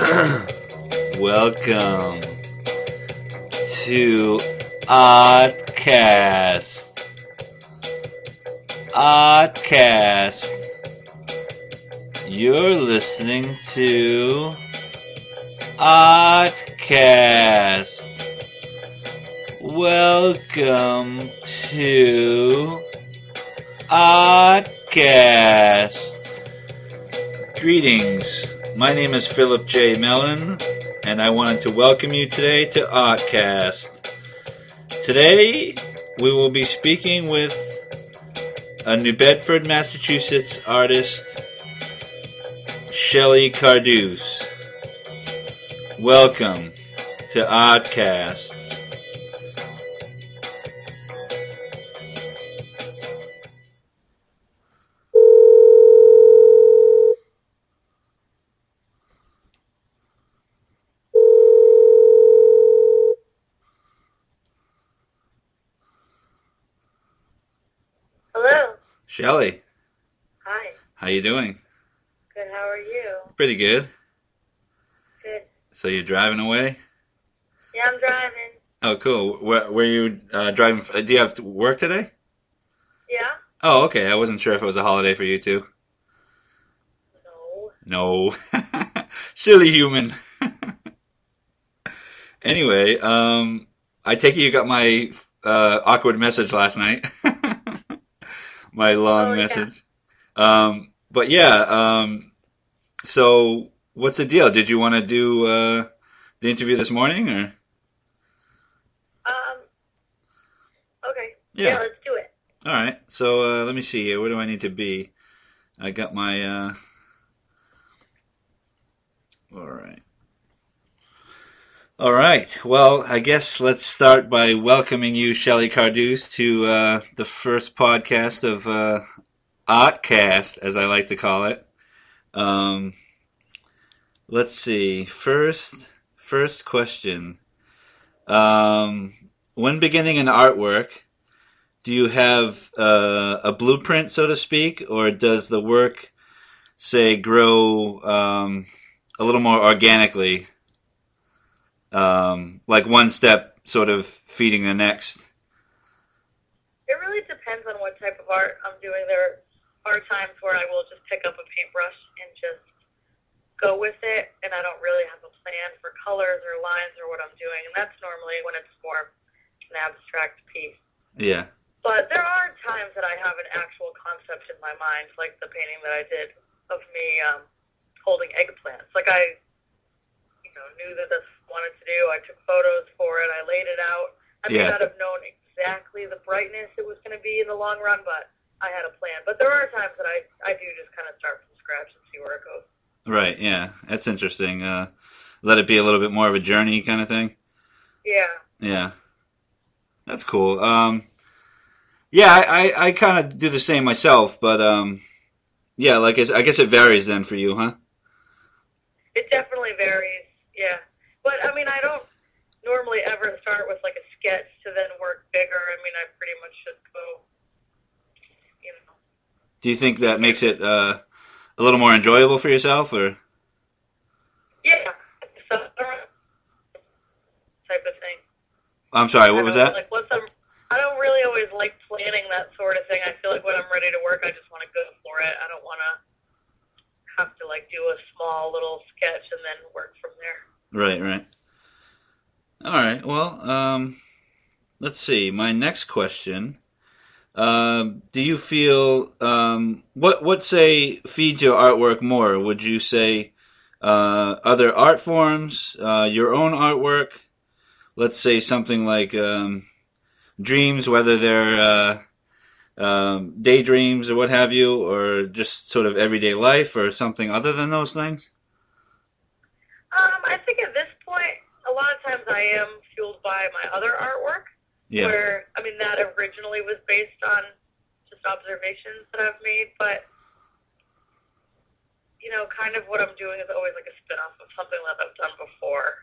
Welcome to Oddcast. Oddcast. You're listening to Oddcast. Welcome to Oddcast. Greetings. My name is Philip J. Mellon, and I wanted to welcome you today to Oddcast. Today, we will be speaking with a New Bedford, Massachusetts artist, Shelley Cardoos. Welcome to Oddcast. Hello. Shelley, Hi. how you doing? Good. How are you? Pretty good. Good. So you're driving away? Yeah, I'm driving. Oh, cool. Where were you uh, driving? f- Do you have to work today? Yeah. Oh, okay. I wasn't sure if it was a holiday for you too. No. No. Silly human. anyway, um, I take it you got my uh, awkward message last night. my long Oh, yeah. message. Um, but yeah, um, so what's the deal? Did you want to do uh, the interview this morning or? Um. Okay. Yeah. let's do it. All right. So uh, let me see here. Where do I need to be? I got my. Uh... All right. All right. Well, I guess let's start by welcoming you, Shelley Cardoos, to uh, the first podcast of uh, Artcast, as I like to call it. Um, let's see. First, first question. Um, when beginning an artwork, do you have uh, a blueprint, so to speak, or does the work, say, grow um, a little more organically, um, like one step sort of feeding the next? It really depends on what type of art I'm doing. There are times where I will just pick up a paintbrush and just go with it, and I don't really have a plan for colors or lines or what I'm doing, and that's normally when it's more an abstract piece. Yeah. But there are times that I have an actual concept in my mind, like the painting that I did of me um, holding eggplants. Like I, you know, knew that I wanted to do. I took photos for it. I laid it out. I may Yeah. not have known exactly the brightness it was going to be in the long run, but I had a plan. But there are times that I, I do just kind of start from scratch and see where it goes. Right. Yeah. That's interesting. Uh, let it be a little bit more of a journey kind of thing. Yeah. Yeah, that's cool. Um, yeah, I, I, I kind of do the same myself, but um, yeah, like it's, I guess it varies then for you, huh? It definitely varies. But I mean, I don't normally ever start with like a sketch to then work bigger. I mean, I pretty much just go, you know. Do you think that makes it uh, a little more enjoyable for yourself, or Yeah, so type of thing. I'm sorry, what was that? Like once I'm, I don't really always like planning that sort of thing. I feel like when I'm ready to work, I just want to go for it. I don't want to have to like do a small little sketch and then work from there. Right, right. All right. Well, um, let's see. My next question: um, Do you feel um, what what say feeds your artwork more? Would you say uh, other art forms, uh, your own artwork? Let's say something like um, dreams, whether they're uh, um, daydreams or what have you, or just sort of everyday life, or something other than those things. Um, I think at this point, a lot of times I am fueled by my other artwork. Yeah. Where I mean, that originally was based on just observations that I've made, but you know, kind of what I'm doing is always like a spin off of something that I've done before.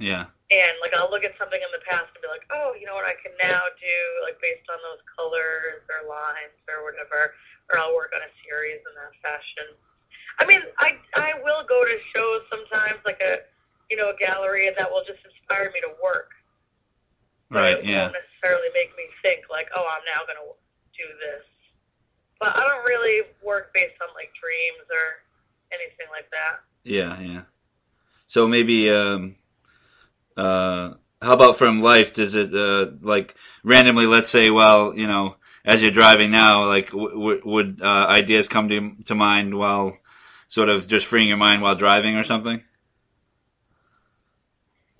Yeah. And like I'll look at something in the past and be like, oh, you know what I can now do, like based on those colors or lines or whatever, or I'll work on a series in that fashion. I mean, I I will go to shows sometimes, like a you know a gallery, and that will just inspire me to work. But Right. It Yeah. won't necessarily make me think like, oh, I'm now going to do this. But I don't really work based on like dreams or anything like that. Yeah. Yeah. So maybe, um, uh, how about from life? Does it uh, like randomly? Let's say, well, you know, as you're driving now, like w- w- would uh, ideas come to to mind while sort of just freeing your mind while driving or something?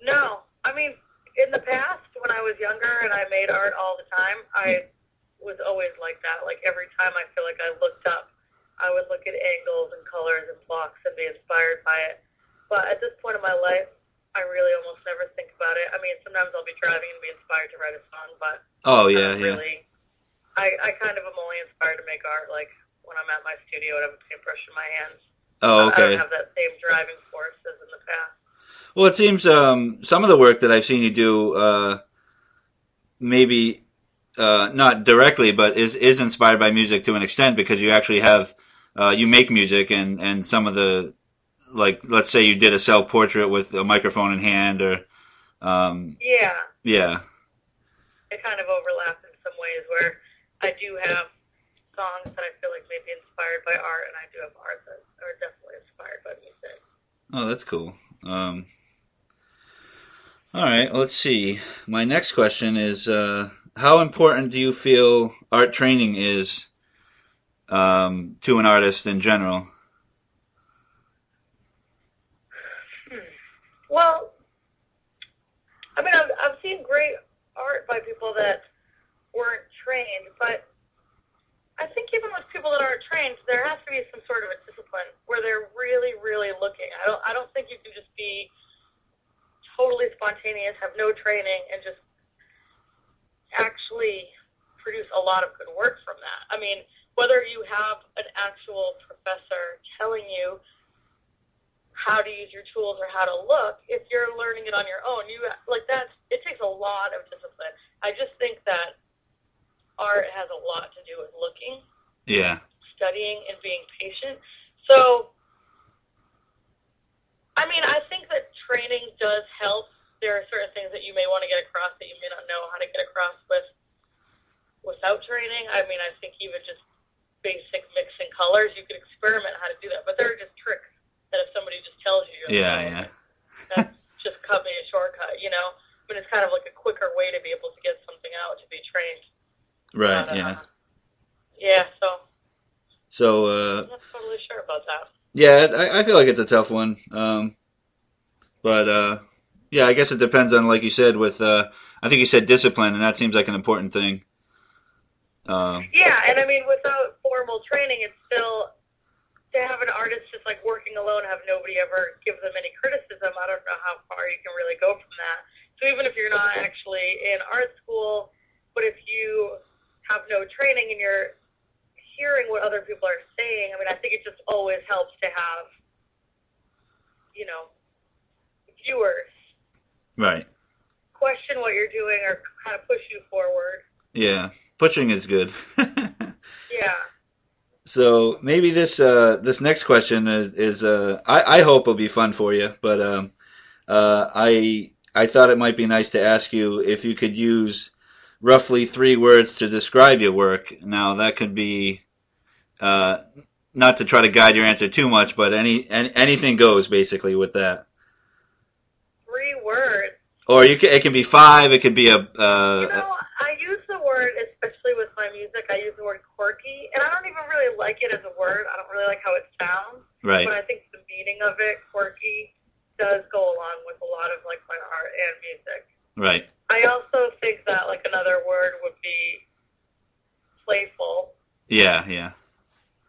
No, I mean, in the past when I was younger and I made art all the time, I was always like that. Like every time I feel like I looked up, I would look at angles and colors and blocks and be inspired by it. But at this point in my life, I really almost never think about it. I mean, sometimes I'll be driving and be inspired to write a song, but Oh yeah, yeah. really. I, I kind of am only inspired to make art like when I'm at my studio and I have a paintbrush in my hands. Oh I okay. don't have that same driving force as in the past. Well, it seems um, some of the work that I've seen you do, uh, maybe uh, not directly, but is is inspired by music to an extent because you actually have uh, you make music and and some of the like let's say you did a self portrait with a microphone in hand or um, Yeah. yeah it kind of overlaps in some ways where I do have songs that I feel like may be inspired by art, and I do have art that are definitely inspired by music. oh that's cool. Um, all right, let's see. My next question is uh, how important do you feel art training is um, to an artist in general? Well, I mean, I've, I've seen great art by people that weren't trained, but I think even with people that aren't trained, there has to be some sort of a discipline where they're really, really looking. I don't, I don't think you can just be totally spontaneous, have no training, and just actually produce a lot of good work from that. I mean, whether you have an actual professor telling you how to use your tools or how to look, if you're learning it on your own, you like that's it takes a lot of discipline. I just think that art has a lot to do with looking, Yeah. studying, and being patient. So, I mean, I think that training does help. There are certain things that you may want to get across that you may not know how to get across with without training. I mean, I think even just basic mixing colors, you could experiment how to do that. But there are just tricks that if somebody just tells you, Yeah, like, yeah. that's just cut me a shortcut, you know. I mean, it's kind of like a quicker way to be able to get something out to be trained. Right, But, uh, yeah. Yeah, so So, uh, I'm not totally sure about that. yeah, I, I feel like it's a tough one. Um, but, uh, yeah, I guess it depends on, like you said, with, uh, I think you said discipline, and that seems like an important thing. Um, Yeah, and I mean, without formal training, it's still to have an artist just like working alone, have nobody ever give them any criticism. I don't know how far you can really go from that. So even if you're not actually in art school, but if you have no training and you're hearing what other people are saying, I mean, I think it just always helps to have, you know, viewers right. question what you're doing or kind of push you forward. Yeah. Pushing is good. Yeah. So maybe this uh, this next question is, is uh, I, I hope will be fun for you, but um, uh, I I thought it might be nice to ask you if you could use roughly three words to describe your work. Now that could be uh, not to try to guide your answer too much, but any, any anything goes basically with that. Or you can, it can be five. It could be a uh, You know, I use the word, especially with my music, I use the word quirky, and I don't even really like it as a word. I don't really like how it sounds, right. but I think the meaning of it, quirky, does go along with a lot of like my art and music. Right. I also think that like another word would be playful, Yeah. Yeah.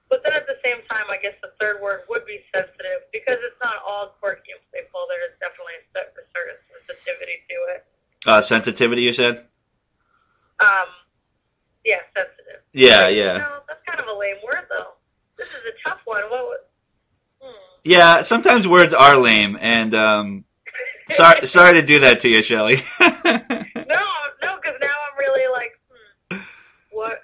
but then at the same time, I guess the third word would be sensitive because it's not all quirky and playful. There is definitely a certain sensitivity to it. Uh, sensitivity. You said. Um, yeah, sensitive. Yeah. Yeah. No, that's kind of a lame word, though. This is a tough one. What would... Hmm. Yeah, sometimes words are lame, and um, sorry, sorry to do that to you, Shelley. No, no, because now I'm really like, hmm, what?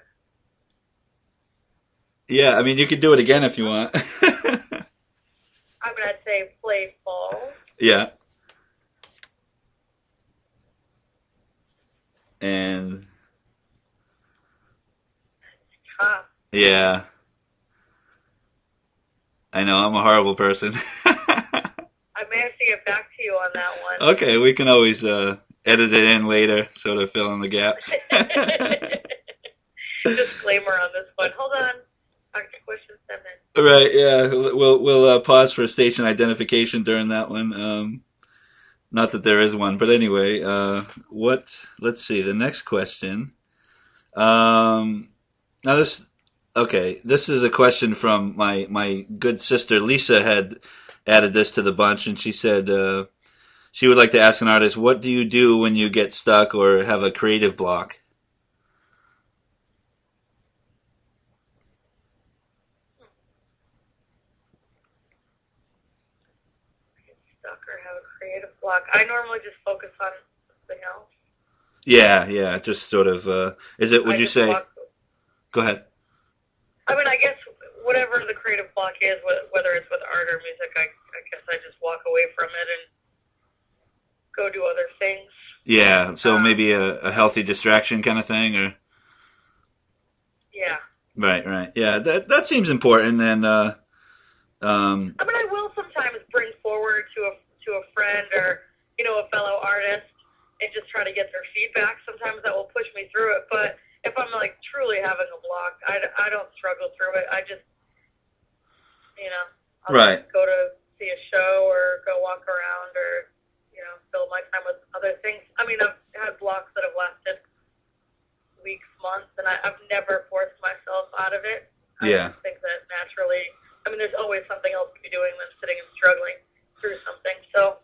yeah, I mean, you could do it again if you want. I'm gonna say playful. Yeah. And Tough. Yeah. I know I'm a horrible person. I may have to get back to you on that one. okay, we can always uh, edit it in later, sort of fill in the gaps. Disclaimer on this one. Hold on. Question seven. Right. Yeah. We'll we'll uh, pause for station identification during that one. Um, not that there is one, but anyway. Uh, what? Let's see. The next question. Um, now this. Okay, this is a question from my my good sister Lisa had added this to the bunch, and she said uh, she would like to ask an artist, "What do you do when you get stuck or have a creative block?" Get stuck or have a creative block. I normally just focus on something else. Yeah, yeah. Just sort of. Uh, is it? Would I you say? walk- Go ahead. I mean, I guess whatever the creative block is, whether it's with art or music, I, I guess I just walk away from it and go do other things. Yeah, so Um, maybe a, a healthy distraction kind of thing, or Yeah. right, right, yeah, that that seems important. And uh, um, I mean, I will sometimes bring forward to a to a friend or you know a fellow artist and just try to get their feedback. Sometimes that will push me through it, but if I'm like truly having a block, I, I don't struggle through it. I just you know I'll Right. go to see a show or go walk around or you know fill my time with other things. I mean, I've had blocks that have lasted weeks, months, and I, I've never forced myself out of it. I Yeah. think that naturally, I mean, there's always something else to be doing than sitting and struggling through something. So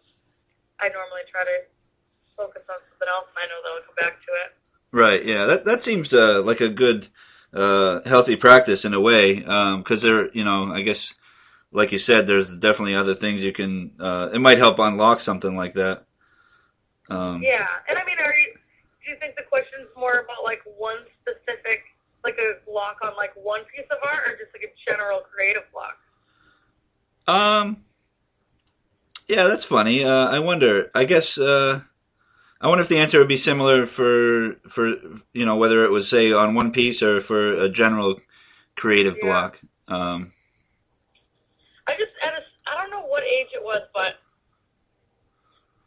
I normally try to focus on something else, and I know that I'll come back to it. Right, yeah, that that seems uh, like a good, uh, healthy practice in a way, because there, you know, I guess, like you said, there's definitely other things you can. Uh, it might help unlock something like that. Um, Yeah, and I mean, are you? Do you think the question's more about like one specific, like a block on like one piece of art, or just like a general creative block? Um. Yeah, that's funny. Uh, I wonder. I guess. Uh, I wonder if the answer would be similar for for you know whether it was say on one piece or for a general creative Yeah. block. Um. I just at a, I don't know what age it was, but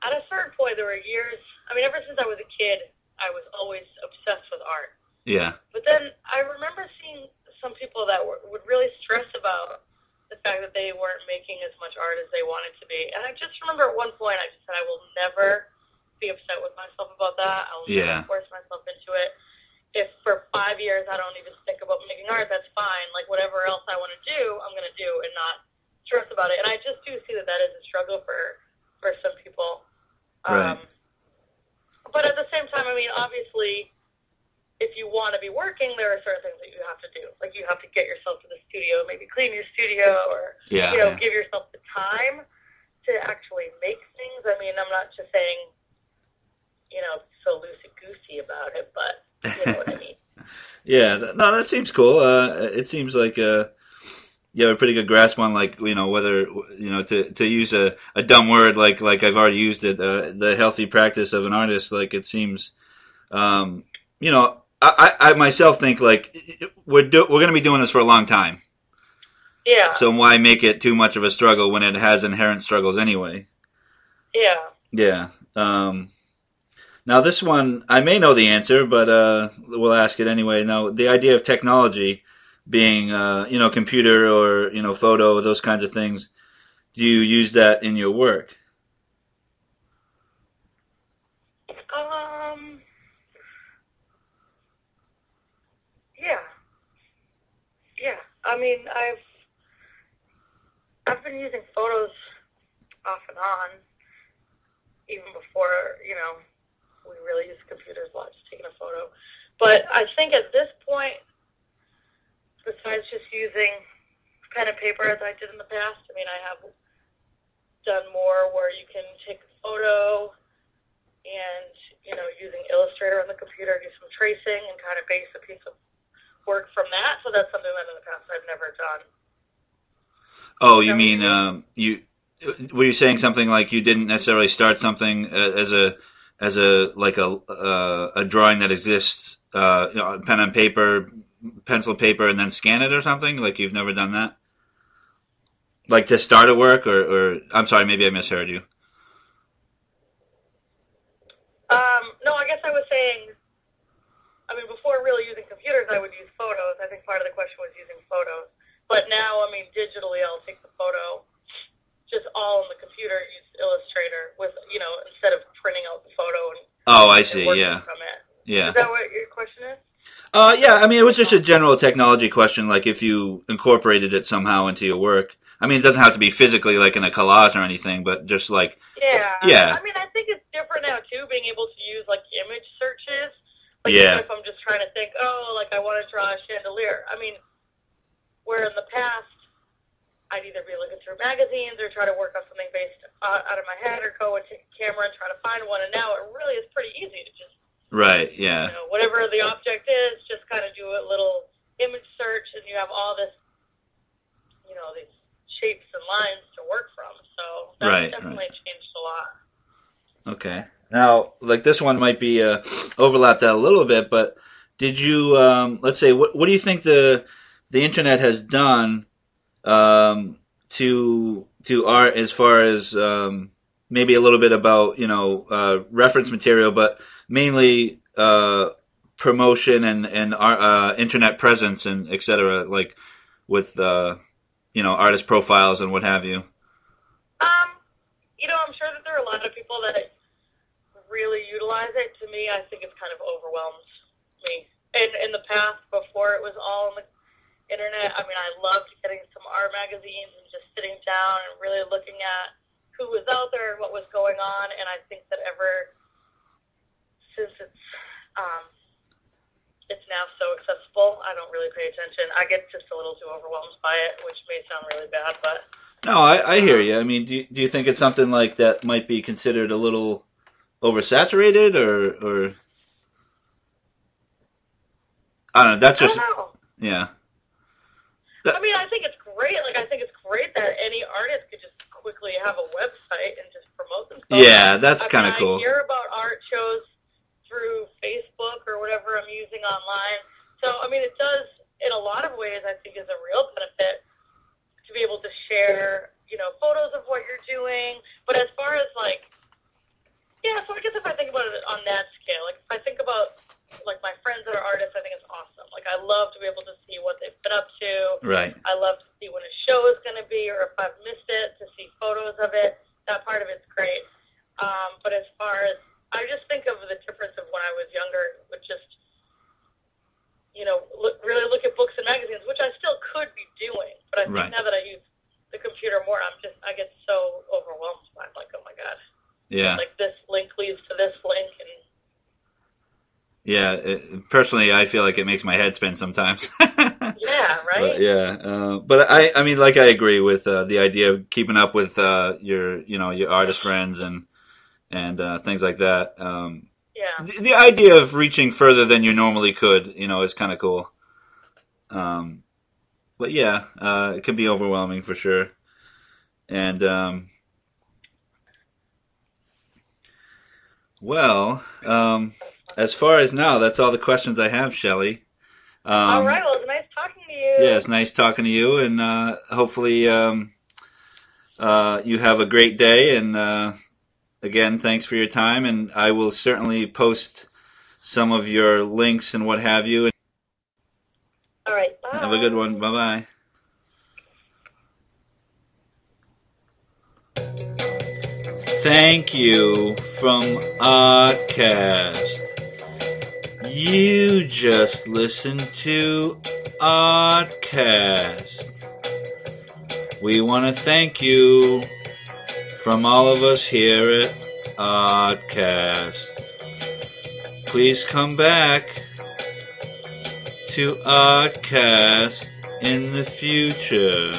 at a certain point there were years. I mean, ever since I was a kid, I was always obsessed with art. Yeah. But then I remember seeing some people that were, would really stress about the fact that they weren't making as much art as they wanted to be. And I just remember at one point I just said I will never be upset with myself about that. I will Yeah. force myself into it. If for five years I don't even think about making art, that's fine. Like whatever else I want to do, I'm going to do and not stress about it. And I just do see that that is a struggle for for some people. Right. Um, but at the same time, I mean, obviously, if you want to be working, there are certain things that you have to do. Like you have to get yourself to the studio, maybe clean your studio, or Yeah. you know, yeah. give yourself the time to actually make things. I mean, I'm not just saying, you know, so loosey goosey about it, but you know what I mean. Yeah, no, that seems cool. Uh, it seems like uh, you have a pretty good grasp on like you know whether you know to to use a, a dumb word like like I've already used it. Uh, the healthy practice of an artist, like it seems, um, you know, I, I myself think like we're do, we're going to be doing this for a long time. Yeah. So why make it too much of a struggle when it has inherent struggles anyway? yeah. Yeah. Um, now this one, I may know the answer, but uh, we'll ask it anyway. Now, the idea of technology being, uh, you know, computer or you know, photo, those kinds of things. Do you use that in your work? Um. Yeah. Yeah. I mean, I've I've been using photos off and on, even before you know really use computers just taking a photo. But I think at this point, besides just using pen and paper as I did in the past, I mean, I have done more where you can take a photo and you know using Illustrator on the computer, do some tracing and kind of base a piece of work from that. So that's something that in the past I've never done. Oh, you mean um, you were you saying something like you didn't necessarily start something uh, as a as a like a uh, a drawing that exists, uh, you know, pen and paper, pencil and paper, and then scan it or something? Like you've never done that? Like to start a work, or, or I'm sorry, maybe I misheard you. Um, no, I guess I was saying. I mean, before really using computers, I would use photos. I think part of the question was using photos. But now, I mean, digitally, I'll take the photo just all on the computer, use Illustrator with, you know, instead of printing out the photo and. Oh, I see. Yeah, yeah. Is that what your question is? Uh, yeah, I mean, it was just a general technology question, like if you incorporated it somehow into your work. I mean, it doesn't have to be physically like in a collage or anything, but just like, Yeah. Yeah. I mean, I think it's different now too, being able to use like image searches. Like Yeah. if I'm just trying to think, oh, like I want to draw a chandelier. I mean, where in the past I'd either be looking through magazines or try to work on something based uh, out of my head or go a camera and try to find one. And now it really is pretty easy right, you yeah, know, whatever the object is, just kind of do a little image search and you have all this, you know, these shapes and lines to work from. So that's Right, definitely changed a lot. okay. Now, like this one might be uh, overlap that a little bit, but did you, um, let's say, what, what do you think the the internet has done um, to to art as far as um, maybe a little bit about you know uh, reference material, but mainly uh, promotion and and our, uh, internet presence and et cetera, like with uh, you know artist profiles and what have you. Um, you know, I'm sure that there are a lot of people that really utilize it. To me, I think it's kind of overwhelmed me. In in the past, before it was all on the internet, I mean, I loved getting some art magazines and just sitting down and really looking at who was out there what was going on. And I think that ever since it's um, it's now so accessible, I don't really pay attention. I get just a little too overwhelmed by it, which may sound really bad, but No, I, I hear you. I mean, do you, do you think it's something like that might be considered a little oversaturated, or or I don't know. That's I just don't know. yeah, I mean, I think it's great. Like, I think it's great that any artist could just quickly have a website and just promote themselves. yeah. That's kind of cool. I hear about art shows through Facebook or whatever I'm using online. So, I mean, it does, in a lot of ways, I think is a real benefit to be able to share, you know, photos of what you're doing. But as far as like, yeah, so I guess if I think about it on that scale, like if I think about like my friends that are artists, I think it's awesome. Like I love to be able to see what they've been up to. Right. I love to see when a show is going to be, or if I've missed it, to see photos of it. That part of it's great. Um, but as far as I just think of the difference of when I was younger, with just you know look, really look at books and magazines, which I still could be doing. But I think Right. now that I use the computer more, I'm just I get so overwhelmed. by it. I'm like, oh my god, Yeah. like this link leads to this link, and Yeah. It, personally, I feel like it makes my head spin sometimes. yeah, right. But, yeah, uh, but I, I mean, like I agree with uh, the idea of keeping up with uh, your, you know, your artist friends and and uh, things like that. Um, yeah. the, the idea of reaching further than you normally could, you know, is kind of cool. Um, but yeah, uh, it can be overwhelming for sure. And um, well, um, as far as now, that's all the questions I have, Shelley. Um, All right. Well, it's nice talking to you. yeah, it's nice talking to you, and uh, hopefully um, uh, you have a great day. And uh, again, thanks for your time, and I will certainly post some of your links and what have you. All right. Bye. Have a good one. Bye bye. Thank you from Oddcast. You just listened to Oddcast. We want to thank you from all of us here at Oddcast. Please come back to Oddcast in the future.